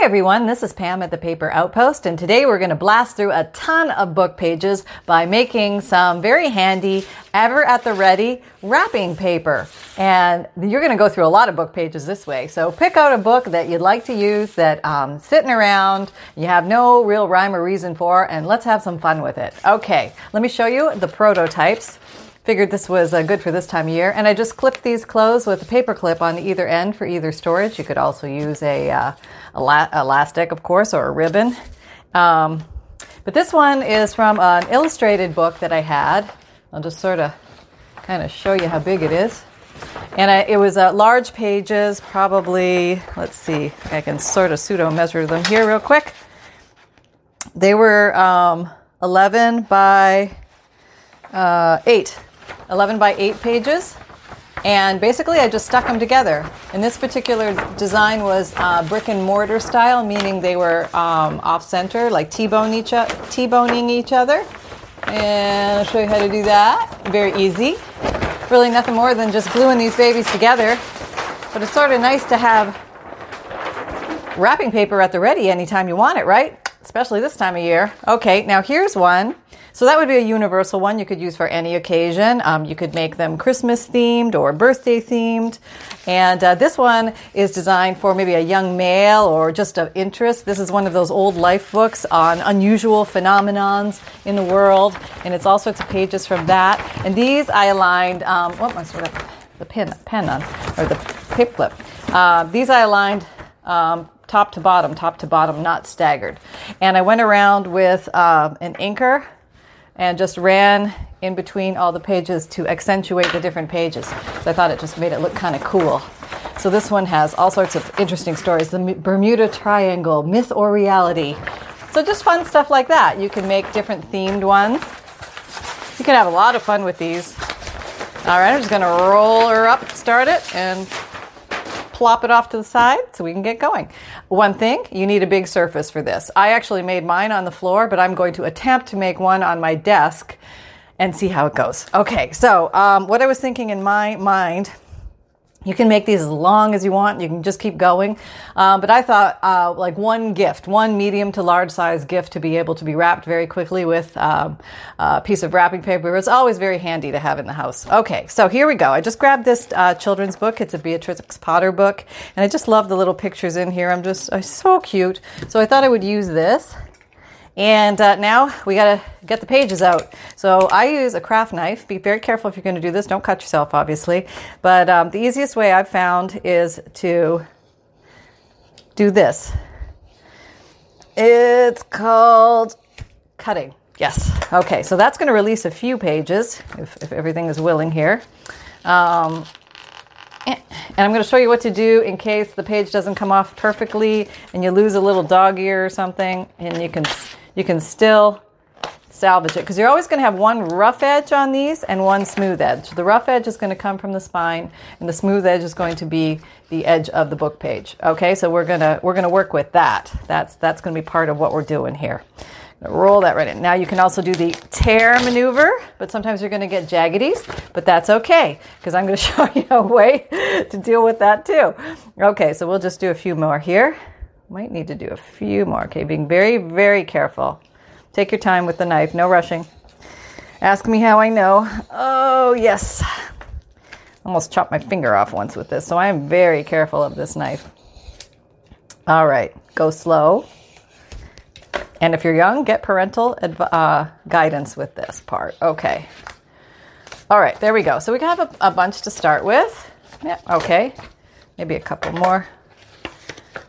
Hey everyone, this is Pam at the Paper Outpost, and today we're going to blast through a ton of book pages by making some very handy, ever at the ready wrapping paper. And you're going to go through a lot of book pages this way. So pick out a book that you'd like to use that um, sitting around, you have no real rhyme or reason for, and let's have some fun with it. Okay, let me show you the prototypes. Figured this was uh, good for this time of year, and I just clipped these closed with a paper clip on either end for either storage. You could also use a uh, elastic, of course, or a ribbon. Um, but this one is from an illustrated book that I had. I'll just sort of kind of show you how big it is. And I, it was uh, large pages, probably, let's see, I can sort of pseudo measure them here real quick. They were um, 11 by uh, 8 11 by 8 pages. And basically, I just stuck them together. And this particular design was uh, brick and mortar style, meaning they were um, off center, like T-bone each T-boning each other. And I'll show you how to do that. Very easy. Really nothing more than just gluing these babies together. But it's sort of nice to have wrapping paper at the ready anytime you want it, right? Especially this time of year. Okay, now here's one so that would be a universal one you could use for any occasion. Um, you could make them Christmas themed or birthday themed. And uh, this one is designed for maybe a young male or just of interest. This is one of those old life books on unusual phenomenons in the world. And it's all sorts of pages from that. And these I aligned, um, what am I the pen, pen on, or the paper clip. Uh, these I aligned um, top to bottom, top to bottom, not staggered. And I went around with uh, an inker and just ran in between all the pages to accentuate the different pages. So I thought it just made it look kind of cool. So this one has all sorts of interesting stories. The Bermuda Triangle, myth or reality. So just fun stuff like that. You can make different themed ones. You can have a lot of fun with these. All right, I'm just going to roll her up, start it, and plop it off to the side so we can get going. One thing, you need a big surface for this. I actually made mine on the floor, but I'm going to attempt to make one on my desk and see how it goes. Okay, so um, what I was thinking in my mind you can make these as long as you want. You can just keep going. Um, but I thought uh, like one gift, one medium to large size gift to be able to be wrapped very quickly with um, a piece of wrapping paper. It's always very handy to have in the house. Okay, so here we go. I just grabbed this uh, children's book. It's a Beatrix Potter book. And I just love the little pictures in here. I'm just uh, so cute. So I thought I would use this. And uh, now we got to get the pages out. So I use a craft knife. Be very careful if you're to do this. Don't cut yourself, obviously. But um, the easiest way I've found is to do this. It's called cutting. Yes. Okay, so that's to release a few pages if, if everything is willing here. Um, and I'm going to show you what to do in case the page doesn't come off perfectly and you lose a little dog ear or something and you can you can still salvage it because you're always going to have one rough edge on these and one smooth edge. The rough edge is going to come from the spine and the smooth edge is going to be the edge of the book page. Okay, so we're going to we're going to work with that. That's that's going to be part of what we're doing here. Roll that right in. Now you can also do the tear maneuver, but sometimes you're going to get jaggedies, but that's okay because I'm going to show you a way to deal with that too. Okay, so we'll just do a few more here. Might need to do a few more. Okay, being very, very careful. Take your time with the knife, no rushing. Ask me how I know. Oh, yes. Almost chopped my finger off once with this, so I am very careful of this knife. All right, go slow. And if you're young, get parental adv- uh, guidance with this part. Okay. All right, there we go. So we have a, a bunch to start with. Yeah, okay. Maybe a couple more.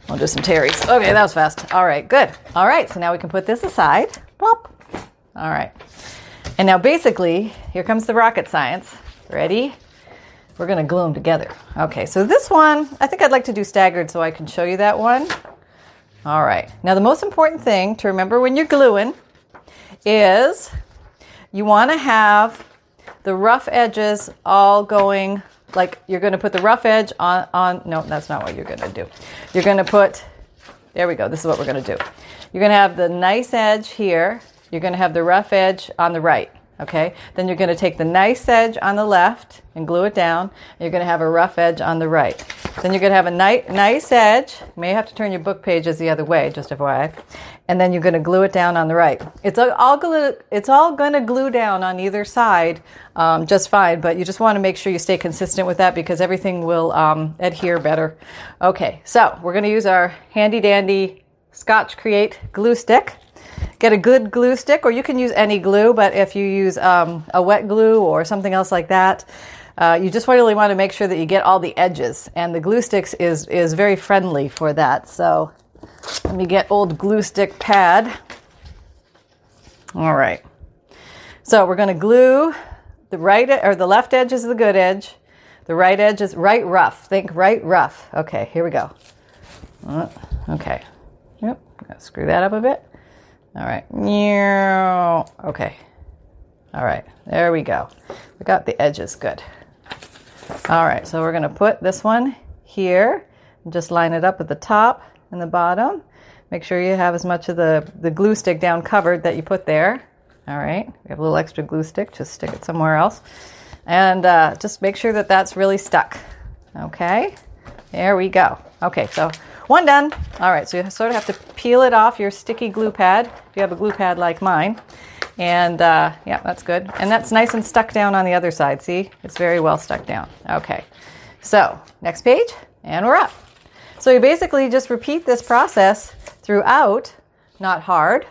We'll do some Terry's. Okay, that was fast. All right, good. All right, so now we can put this aside. Plop. All right. And now basically, here comes the rocket science. Ready? We're going to glue them together. Okay, so this one, I think I'd like to do staggered so I can show you that one. All right. Now, the most important thing to remember when you're gluing is you want to have the rough edges all going like you're going to put the rough edge on on no that's not what you're going to do. You're going to put there we go this is what we're going to do. You're going to have the nice edge here. You're going to have the rough edge on the right Okay, then you're going to take the nice edge on the left and glue it down. You're going to have a rough edge on the right. Then you're going to have a ni- nice edge. You may have to turn your book pages the other way, just FYI. And then you're going to glue it down on the right. It's all glue, it's all going to glue down on either side um, just fine, but you just want to make sure you stay consistent with that because everything will um, adhere better. Okay, so we're going to use our handy dandy Scotch Create glue stick get a good glue stick, or you can use any glue, but if you use um, a wet glue or something else like that, uh, you just really want to make sure that you get all the edges, and the glue sticks is is very friendly for that. So let me get old glue stick pad. All right. So we're going to glue the right or the left edge is the good edge. The right edge is right rough. Think right rough. Okay, here we go. Uh, okay. Yep. Screw that up a bit. All right. Okay. All right. There we go. We got the edges good. All right. So we're going to put this one here and just line it up at the top and the bottom. Make sure you have as much of the, the glue stick down covered that you put there. All right. We have a little extra glue stick. Just stick it somewhere else. And uh, just make sure that that's really stuck. Okay. There we go. Okay. So one done. All right, so you sort of have to peel it off your sticky glue pad if you have a glue pad like mine. And uh, yeah, that's good. And that's nice and stuck down on the other side. See, it's very well stuck down. Okay, so next page, and we're up. So you basically just repeat this process throughout, not hard.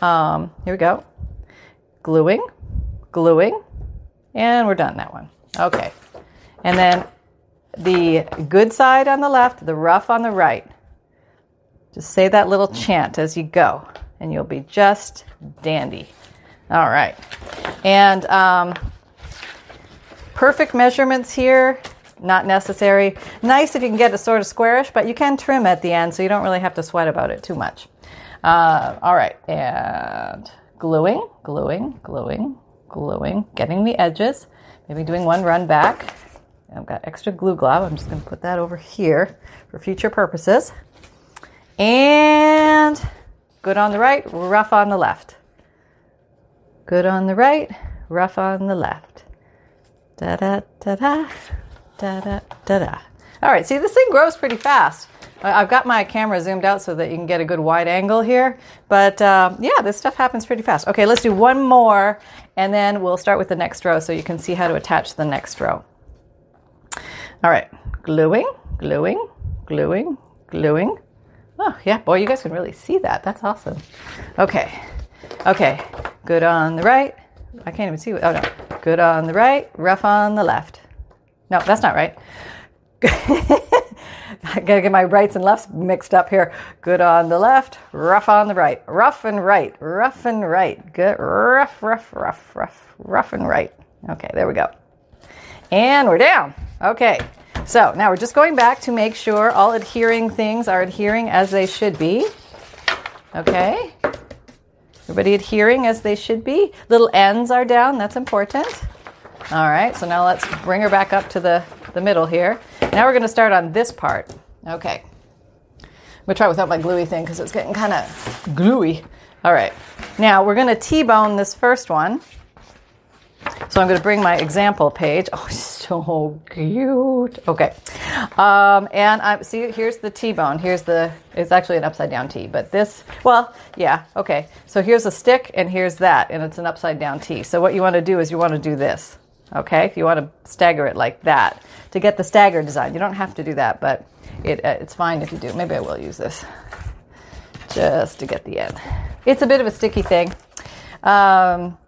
Um, here we go. Gluing, gluing, and we're done that one. Okay. And then the good side on the left, the rough on the right. Just say that little chant as you go, and you'll be just dandy. All right. And um, perfect measurements here, not necessary. Nice if you can get it sort of squarish, but you can trim at the end, so you don't really have to sweat about it too much. Uh, all right. And gluing, gluing, gluing, gluing, getting the edges. Maybe doing one run back. I've got extra glue glob. I'm just going to put that over here for future purposes. And good on the right, rough on the left. Good on the right, rough on the left. Da da da da da da da da. All right, see, this thing grows pretty fast. I've got my camera zoomed out so that you can get a good wide angle here. But uh, yeah, this stuff happens pretty fast. Okay, let's do one more and then we'll start with the next row so you can see how to attach the next row. All right, gluing, gluing, gluing, gluing, Oh, yeah, boy, you guys can really see that. That's awesome. Okay, okay, good on the right. I can't even see. What, oh, no. Good on the right, rough on the left. No, that's not right. I gotta get my rights and lefts mixed up here. Good on the left, rough on the right. Rough and right, rough and right. Good, rough, rough, rough, rough, rough and right. Okay, there we go. And we're down. Okay, so now we're just going back to make sure all adhering things are adhering as they should be. Okay. Everybody adhering as they should be. Little ends are down. That's important. All right. So now let's bring her back up to the, the middle here. Now we're going to start on this part. Okay. I'm going to try without my gluey thing because it's getting kind of gluey. All right. Now we're going to T-bone this first one. So I'm going to bring my example page. Oh, so cute. Okay. Um, and I see here's the T-bone. Here's the it's actually an upside down T, but this well, yeah, okay. So here's a stick and here's that, and it's an upside down T. So what you want to do is you want to do this. Okay? You want to stagger it like that to get the stagger design. You don't have to do that, but it, uh, it's fine if you do. Maybe I will use this just to get the end. It's a bit of a sticky thing. Um,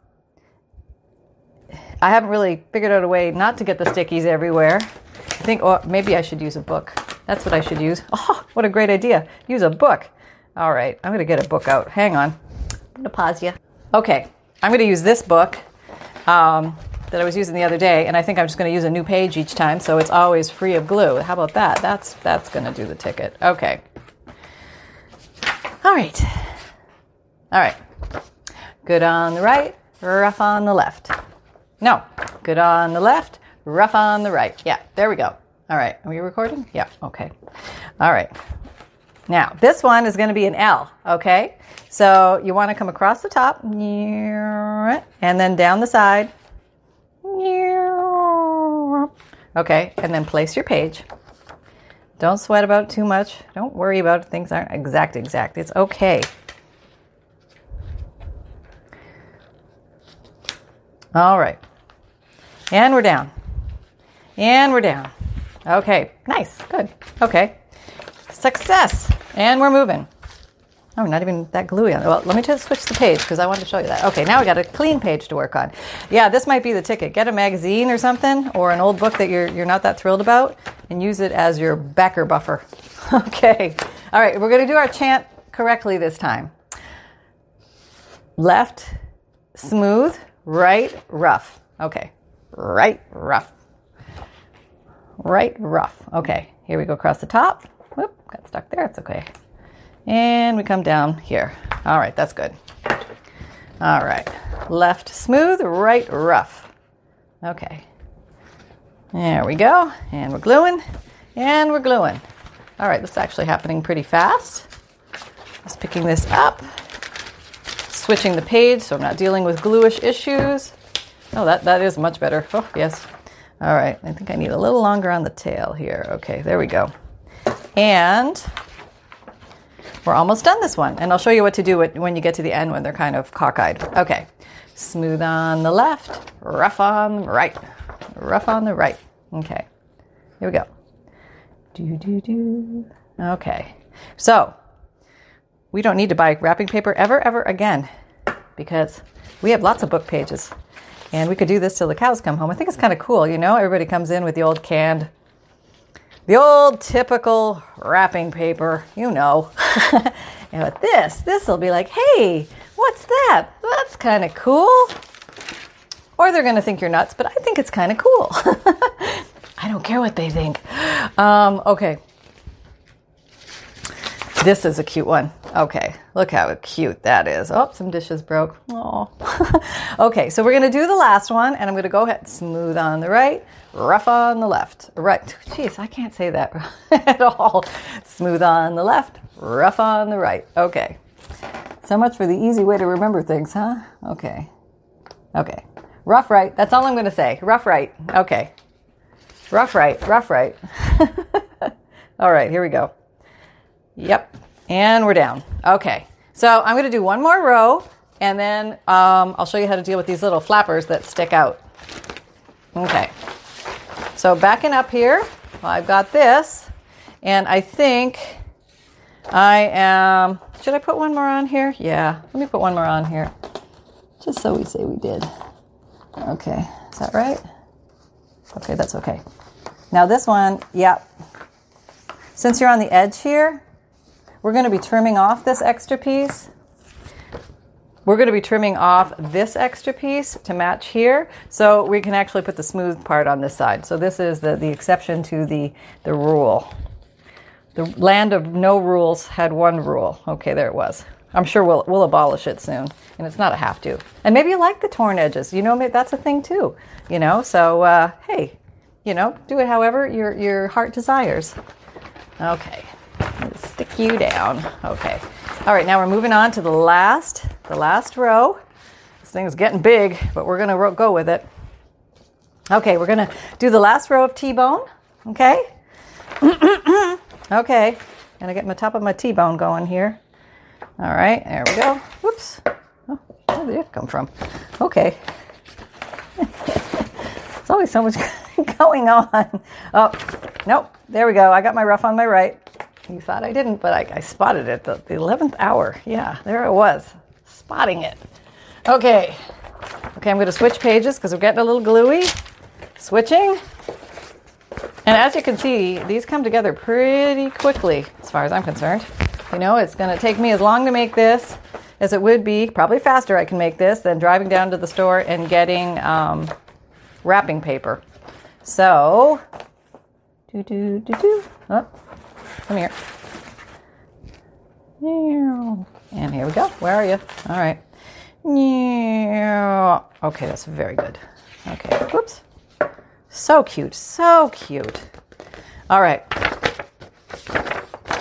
I haven't really figured out a way not to get the stickies everywhere. I think, or maybe I should use a book. That's what I should use. Oh, what a great idea. Use a book. All right, I'm going to get a book out. Hang on. I'm going to pause you. Okay, I'm going to use this book um, that I was using the other day, and I think I'm just going to use a new page each time, so it's always free of glue. How about that? That's that's going to do the ticket. Okay. All right. All right. Good on the right, rough on the left. No. Good on the left, rough on the right. Yeah, there we go. All right. Are we recording? Yeah. Okay. All right. Now, this one is going to be an L, okay? So you want to come across the top and then down the side. Okay, and then place your page. Don't sweat about it too much. Don't worry about it. Things aren't exact, exact. It's okay. All right. And we're down. And we're down. Okay, nice, good. Okay, success. And we're moving. Oh, not even that gluey on it. Well, let me just switch the page because I wanted to show you that. Okay, now we got a clean page to work on. Yeah, this might be the ticket. Get a magazine or something, or an old book that you're you're not that thrilled about, and use it as your backer buffer. okay. All right, we're going to do our chant correctly this time. Left, smooth, right, rough. Okay, right, rough. Right, rough. Okay, here we go across the top. Whoop, got stuck there. It's okay. And we come down here. All right, that's good. All right, left smooth, right rough. Okay. There we go. And we're gluing, and we're gluing. All right, this is actually happening pretty fast. Just picking this up, switching the page so I'm not dealing with gluish issues. Oh, that, that is much better. Oh, yes. All right, I think I need a little longer on the tail here. Okay, there we go. And we're almost done this one. And I'll show you what to do when you get to the end when they're kind of cockeyed. Okay, smooth on the left, rough on the right, rough on the right. Okay, here we go. Do, do, do. Okay, so we don't need to buy wrapping paper ever, ever again because we have lots of book pages. And we could do this till the cows come home. I think it's kind of cool, you know? Everybody comes in with the old canned, the old typical wrapping paper, you know. and with this, this will be like, hey, what's that? That's kind of cool. Or they're going to think you're nuts, but I think it's kind of cool. I don't care what they think. Um, okay, this is a cute one. Okay, look how cute that is. Oh, some dishes broke. Oh. okay, so we're gonna do the last one, and I'm gonna go ahead smooth on the right, rough on the left. Right. Jeez, I can't say that at all. Smooth on the left, rough on the right. Okay. So much for the easy way to remember things, huh? Okay. Okay. Rough right. That's all I'm gonna say. Rough right. Okay. Rough right. Rough right. all right. Here we go. Yep. And we're down. Okay. So I'm going to do one more row and then um, I'll show you how to deal with these little flappers that stick out. Okay. So backing up here, well, I've got this and I think I am, should I put one more on here? Yeah, let me put one more on here. Just so we say we did. Okay, is that right? Okay, that's okay. Now this one, yep. Since you're on the edge here, we're going to be trimming off this extra piece. We're going to be trimming off this extra piece to match here. So we can actually put the smooth part on this side. So this is the, the exception to the, the rule. The land of no rules had one rule. Okay, there it was. I'm sure we'll, we'll abolish it soon. And it's not a have to. And maybe you like the torn edges. You know, that's a thing too. You know, so uh, hey, you know, do it however your, your heart desires. Okay stick you down. Okay. All right, now we're moving on to the last, the last row. This thing's getting big, but we're gonna go with it. Okay, we're gonna do the last row of T-bone. Okay. okay. Gonna get my top of my T-bone going here. All right, there we go. Whoops. Oh, where did it come from? Okay. There's always so much going on. Oh, nope. There we go. I got my rough on my right. You thought I didn't, but I, I spotted it the, the 11th hour. Yeah, there it was, spotting it. Okay, okay, I'm going to switch pages because we're getting a little gluey. Switching. And as you can see, these come together pretty quickly, as far as I'm concerned. You know, it's going to take me as long to make this as it would be, probably faster I can make this than driving down to the store and getting um, wrapping paper. So, do do do do. Oh, Come here. And here we go. Where are you? All right. Okay, that's very good. Okay, whoops. So cute, so cute. All right.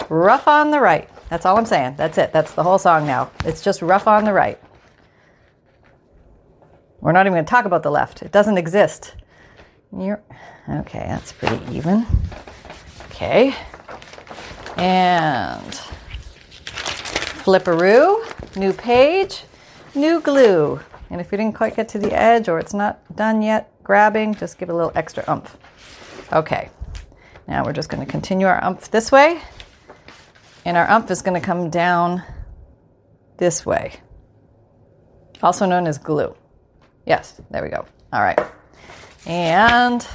rough on the right. That's all I'm saying. That's it. That's the whole song now. It's just rough on the right. We're not even going to talk about the left. It doesn't exist. Okay, that's pretty even. Okay. And flipperoo, new page, new glue. And if you didn't quite get to the edge or it's not done yet, grabbing, just give it a little extra umph. Okay, now we're just going to continue our umph this way. And our umph is going to come down this way, also known as glue. Yes, there we go. All right. And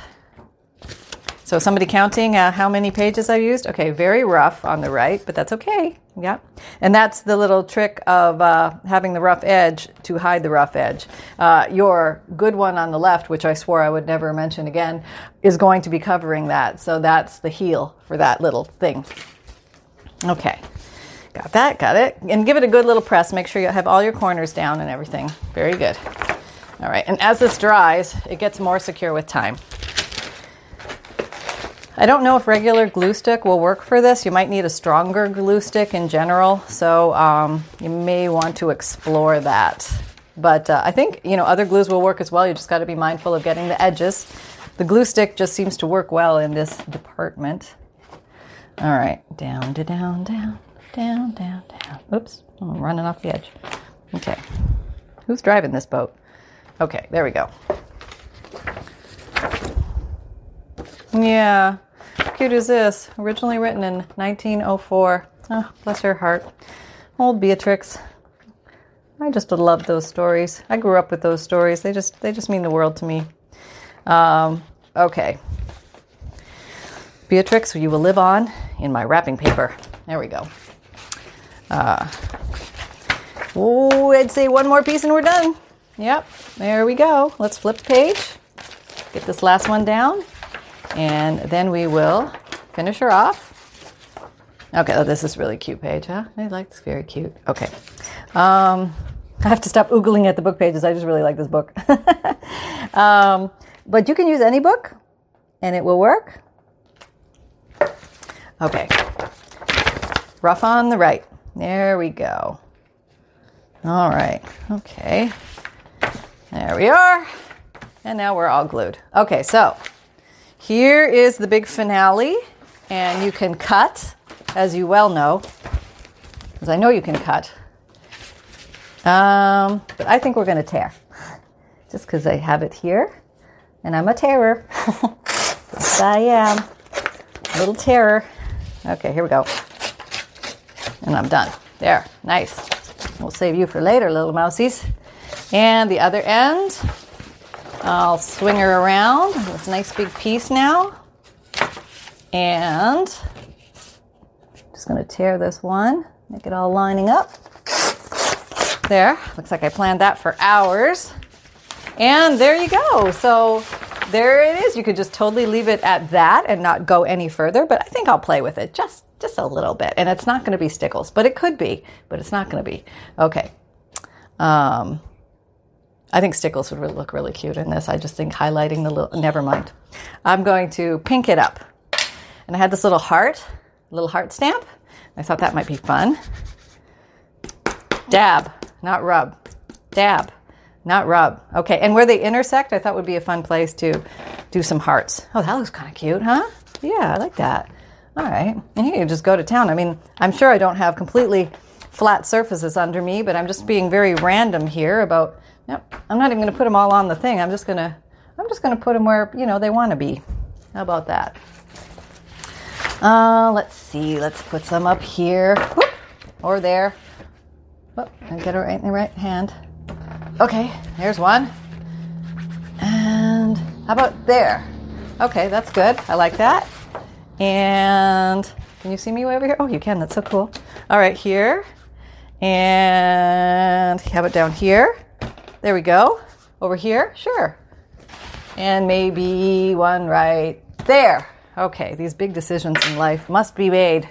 so somebody counting uh, how many pages I used? Okay, very rough on the right, but that's okay. Yeah. And that's the little trick of uh, having the rough edge to hide the rough edge. Uh, your good one on the left, which I swore I would never mention again, is going to be covering that. So that's the heel for that little thing. Okay. Got that, got it. And give it a good little press. Make sure you have all your corners down and everything. Very good. All right, and as this dries, it gets more secure with time. I don't know if regular glue stick will work for this. You might need a stronger glue stick in general, so um, you may want to explore that. But uh, I think you know other glues will work as well. You just got to be mindful of getting the edges. The glue stick just seems to work well in this department. All right, down to down, down, down, down, down. Oops, I'm running off the edge. Okay, who's driving this boat? Okay, there we go. Yeah, cute is this? Originally written in 1904. Oh, bless her heart. Old Beatrix. I just love those stories. I grew up with those stories. They just they just mean the world to me. Um, okay. Beatrix, you will live on in my wrapping paper. There we go. Uh, oh, I'd say one more piece and we're done. Yep, there we go. Let's flip the page. Get this last one down. And then we will finish her off. Okay, oh, this is really cute page, huh? I like this, very cute. Okay. Um, I have to stop oogling at the book pages. I just really like this book. um, but you can use any book and it will work. Okay. Rough on the right. There we go. All right. Okay. There we are. And now we're all glued. Okay, so here is the big finale. And you can cut, as you well know, because I know you can cut. Um, but I think we're going to tear. Just because I have it here. And I'm a terror. yes, I am. A little terror. Okay, here we go. And I'm done. There, nice. We'll save you for later, little mousies. And the other end, I'll swing her around. This nice big piece now. And I'm just going to tear this one, make it all lining up. There, looks like I planned that for hours. And there you go. So there it is. You could just totally leave it at that and not go any further, but I think I'll play with it just just a little bit. And it's not going to be stickles, but it could be, but it's not going to be. Okay. Um, I think Stickles would look really cute in this. I just think highlighting the little, never mind. I'm going to pink it up. And I had this little heart, little heart stamp. I thought that might be fun. Dab, not rub. Dab, not rub. Okay, and where they intersect, I thought would be a fun place to do some hearts. Oh, that looks kind of cute, huh? Yeah, I like that. All right. And you can just go to town. I mean, I'm sure I don't have completely flat surfaces under me, but I'm just being very random here about Yep. I'm not even going to put them all on the thing. I'm just going to I'm just going to put them where, you know, they want to be. How about that? Uh, let's see. Let's put some up here. Whoop, or there. Oh, I get it right in the right hand. Okay, there's one. And how about there? Okay, that's good. I like that. And can you see me over here? Oh, you can. That's so cool. All right, here. And how about down here? There we go. Over here? Sure. And maybe one right there. Okay, these big decisions in life must be made.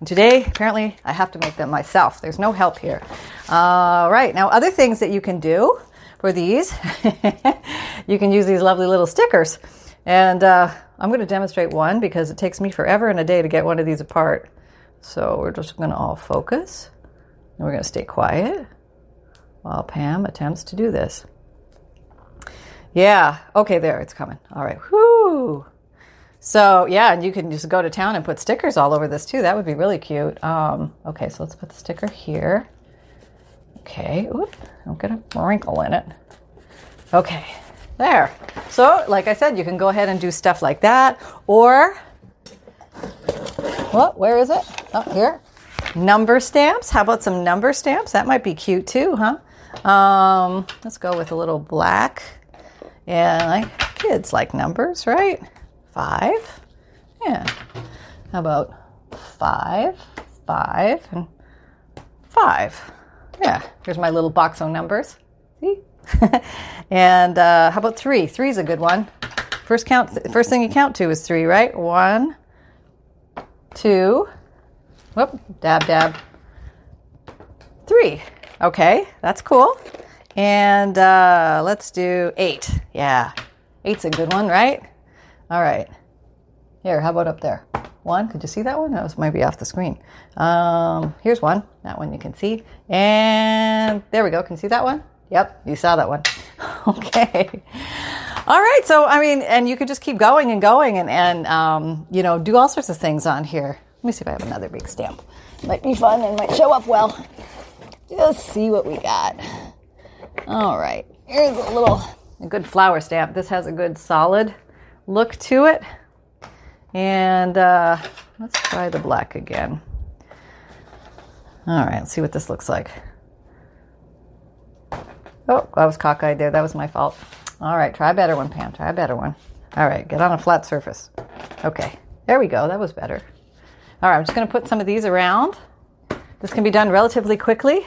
And today, apparently, I have to make them myself. There's no help here. All right, now, other things that you can do for these, you can use these lovely little stickers. And uh, I'm going to demonstrate one because it takes me forever and a day to get one of these apart. So we're just going to all focus and we're going to stay quiet while Pam attempts to do this. Yeah. Okay, there, it's coming. All right. Whoo. So, yeah, and you can just go to town and put stickers all over this too. That would be really cute. Um, okay, so let's put the sticker here. Okay. Oop, don't get a wrinkle in it. Okay, there. So, like I said, you can go ahead and do stuff like that. Or, what? Where is it? Oh, here. Number stamps. How about some number stamps? That might be cute too, huh? Um, let's go with a little black. Yeah, like kids like numbers, right? Five. Yeah. How about five, five, and five? Yeah. Here's my little box of numbers. See? and uh, how about three? Three's a good one. First count. First thing you count to is three, right? One, two. Whoop. Dab, dab. Three. Okay, that's cool. And uh, let's do eight. Yeah, eight's a good one, right? All right. Here, how about up there? One. Could you see that one? That was might be off the screen. Um, here's one. That one you can see. And there we go. Can you see that one? Yep, you saw that one. okay. All right. So, I mean, and you could just keep going and going and, and um, you know, do all sorts of things on here. Let me see if I have another big stamp. Might be fun and might show up well. Just see what we got. All right, here's a little a good flower stamp. This has a good solid look to it. And uh, let's try the black again. All right, let's see what this looks like. Oh, I was cockeyed there. That was my fault. All right, try a better one, Pam. Try a better one. All right, get on a flat surface. Okay, there we go. That was better. All right, I'm just going to put some of these around. This can be done relatively quickly,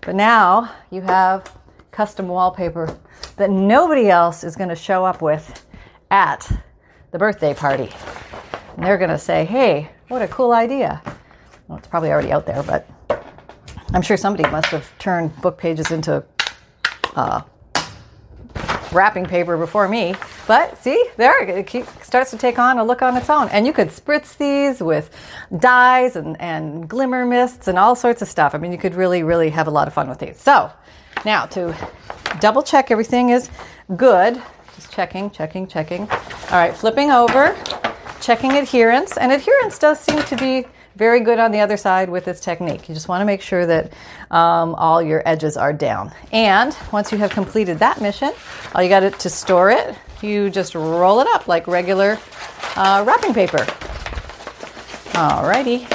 but now you have custom wallpaper that nobody else is going to show up with at the birthday party. And they're going to say, hey, what a cool idea. Well, it's probably already out there, but I'm sure somebody must have turned book pages into uh, wrapping paper before me. But see, there it starts to take on a look on its own. And you could spritz these with dyes and, and glimmer mists and all sorts of stuff. I mean, you could really, really have a lot of fun with these. So now to double check everything is good. Just checking, checking, checking. All right, flipping over, checking adherence. And adherence does seem to be very good on the other side with this technique. You just want to make sure that um, all your edges are down. And once you have completed that mission, all you got it to store it, you just roll it up like regular uh, wrapping paper. Alrighty.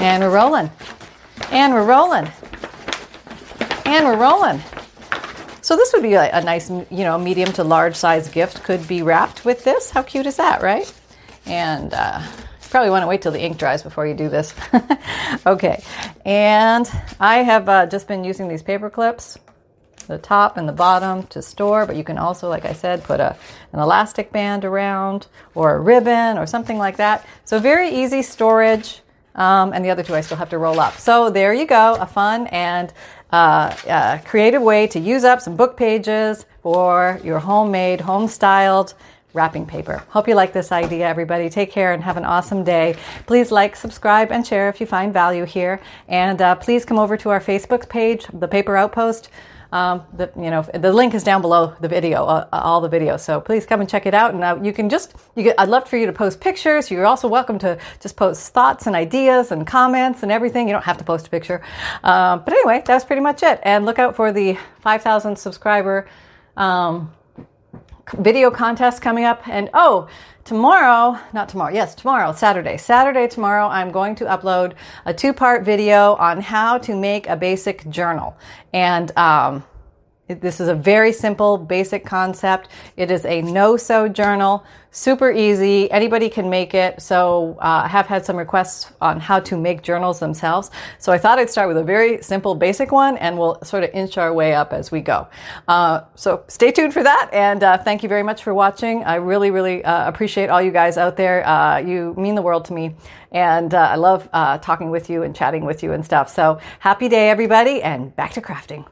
And we're rolling. And we're rolling. And we're rolling. So this would be a, a nice, you know, medium to large size gift could be wrapped with this. How cute is that, right? And uh, probably want to wait till the ink dries before you do this. okay, and I have uh, just been using these paper clips, the top and the bottom to store, but you can also, like I said, put a, an elastic band around or a ribbon or something like that. So very easy storage. Um, and the other two I still have to roll up. So there you go, a fun and uh, uh, creative way to use up some book pages for your homemade, home styled wrapping paper. Hope you like this idea, everybody. Take care and have an awesome day. Please like, subscribe, and share if you find value here. And uh, please come over to our Facebook page, The Paper Outpost. Um, the, you know, the link is down below the video, uh, all the videos. So please come and check it out. And uh, you can just, you get, I'd love for you to post pictures. You're also welcome to just post thoughts and ideas and comments and everything. You don't have to post a picture. Um, but anyway, that's pretty much it. And look out for the 5,000 subscriber um, video contest coming up. And oh, tomorrow, not tomorrow, yes, tomorrow, Saturday, Saturday, tomorrow, I'm going to upload a two part video on how to make a basic journal. And, um, this is a very simple, basic concept. It is a no-sew journal, super easy. Anybody can make it. So uh, I have had some requests on how to make journals themselves. So I thought I'd start with a very simple, basic one, and we'll sort of inch our way up as we go. Uh, so stay tuned for that, and uh, thank you very much for watching. I really, really uh, appreciate all you guys out there. Uh, you mean the world to me, and uh, I love talking with you and chatting with you and stuff. So happy day, everybody, and back to crafting.